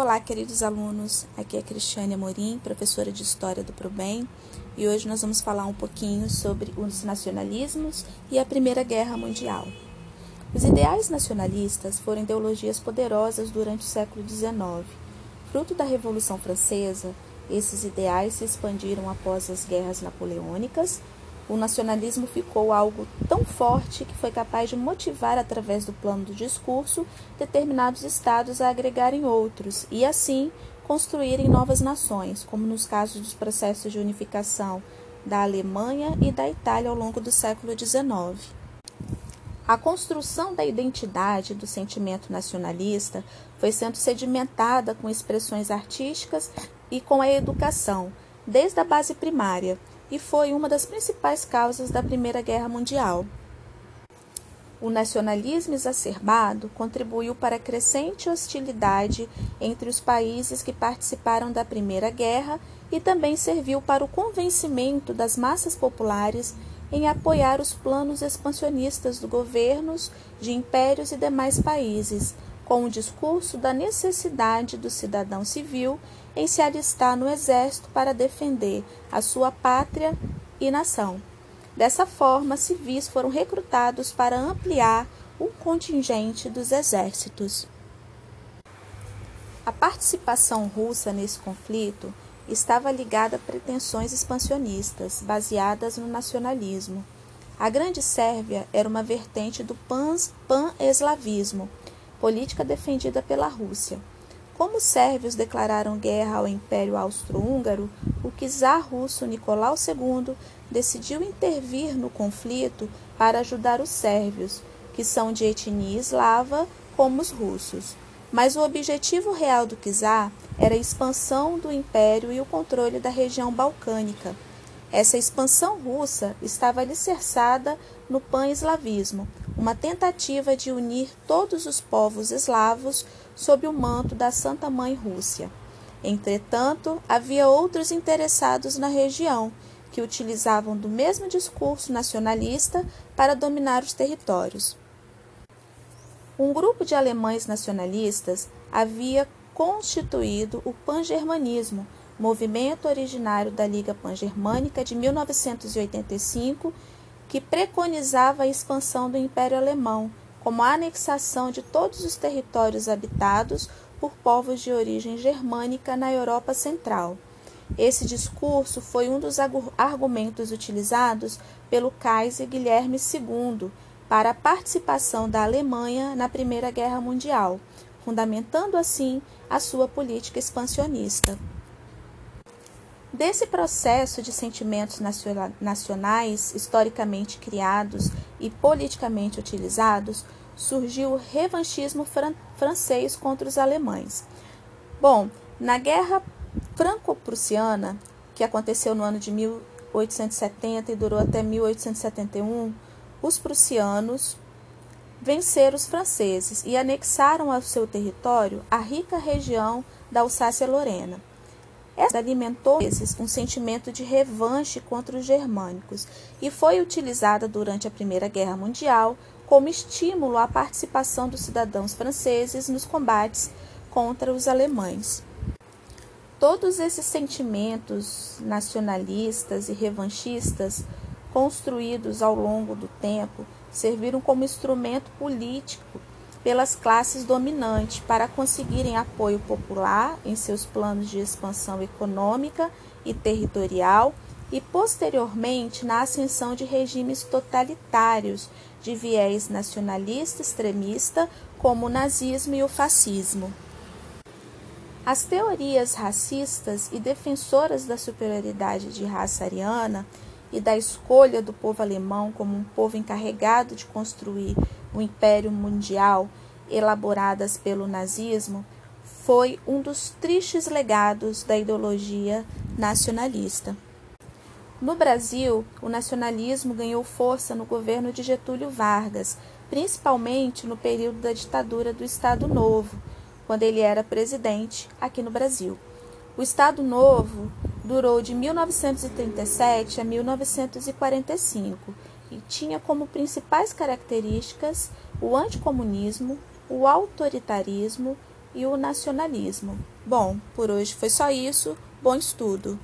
Olá, queridos alunos. Aqui é Cristiane Amorim, professora de História do ProBem, e hoje nós vamos falar um pouquinho sobre os nacionalismos e a Primeira Guerra Mundial. Os ideais nacionalistas foram ideologias poderosas durante o século XIX. Fruto da Revolução Francesa, esses ideais se expandiram após as guerras napoleônicas. O nacionalismo ficou algo tão forte que foi capaz de motivar, através do plano do discurso, determinados estados a agregarem outros e, assim, construírem novas nações, como nos casos dos processos de unificação da Alemanha e da Itália ao longo do século XIX. A construção da identidade do sentimento nacionalista foi sendo sedimentada com expressões artísticas e com a educação, desde a base primária, e foi uma das principais causas da Primeira Guerra Mundial. O nacionalismo exacerbado contribuiu para a crescente hostilidade entre os países que participaram da Primeira Guerra e também serviu para o convencimento das massas populares em apoiar os planos expansionistas dos governos de impérios e demais países, com o discurso da necessidade do cidadão civil em se alistar no exército para defender a sua pátria e nação. Dessa forma, civis foram recrutados para ampliar o contingente dos exércitos. A participação russa nesse conflito estava ligada a pretensões expansionistas, baseadas no nacionalismo. A Grande Sérvia era uma vertente do pan-eslavismo, política defendida pela Rússia. Como os sérvios declararam guerra ao Império Austro-Húngaro, o czar russo Nicolau II decidiu intervir no conflito para ajudar os sérvios, que são de etnia eslava, como os russos. Mas o objetivo real do czar era a expansão do império e o controle da região balcânica. Essa expansão russa estava alicerçada no pan-eslavismo, uma tentativa de unir todos os povos eslavos sob o manto da Santa Mãe Rússia. Entretanto, havia outros interessados na região que utilizavam do mesmo discurso nacionalista para dominar os territórios. Um grupo de alemães nacionalistas havia constituído o pangermanismo, movimento originário da Liga Pangermânica de 1985 que preconizava a expansão do Império Alemão, como a anexação de todos os territórios habitados por povos de origem germânica na Europa Central. Esse discurso foi um dos argumentos utilizados pelo Kaiser Guilherme II para a participação da Alemanha na Primeira Guerra Mundial, fundamentando assim a sua política expansionista. Desse processo de sentimentos nacionais historicamente criados e politicamente utilizados, surgiu o revanchismo fran francês contra os alemães. Bom, na Guerra Franco-Prussiana, que aconteceu no ano de 1870 e durou até 1871, os prussianos venceram os franceses e anexaram ao seu território a rica região da Alsácia-Lorena. Esta alimentou um sentimento de revanche contra os germânicos e foi utilizada durante a Primeira Guerra Mundial como estímulo à participação dos cidadãos franceses nos combates contra os alemães. Todos esses sentimentos nacionalistas e revanchistas, construídos ao longo do tempo, serviram como instrumento político pelas classes dominantes para conseguirem apoio popular em seus planos de expansão econômica e territorial e posteriormente na ascensão de regimes totalitários de viés nacionalista extremista, como o nazismo e o fascismo. As teorias racistas e defensoras da superioridade de raça ariana e da escolha do povo alemão como um povo encarregado de construir o Império Mundial, elaboradas pelo nazismo, foi um dos tristes legados da ideologia nacionalista. No Brasil, o nacionalismo ganhou força no governo de Getúlio Vargas, principalmente no período da ditadura do Estado Novo, quando ele era presidente aqui no Brasil. O Estado Novo durou de 1937 a 1945 e tinha como principais características o anticomunismo, o autoritarismo e o nacionalismo. Bom, por hoje foi só isso. Bom estudo!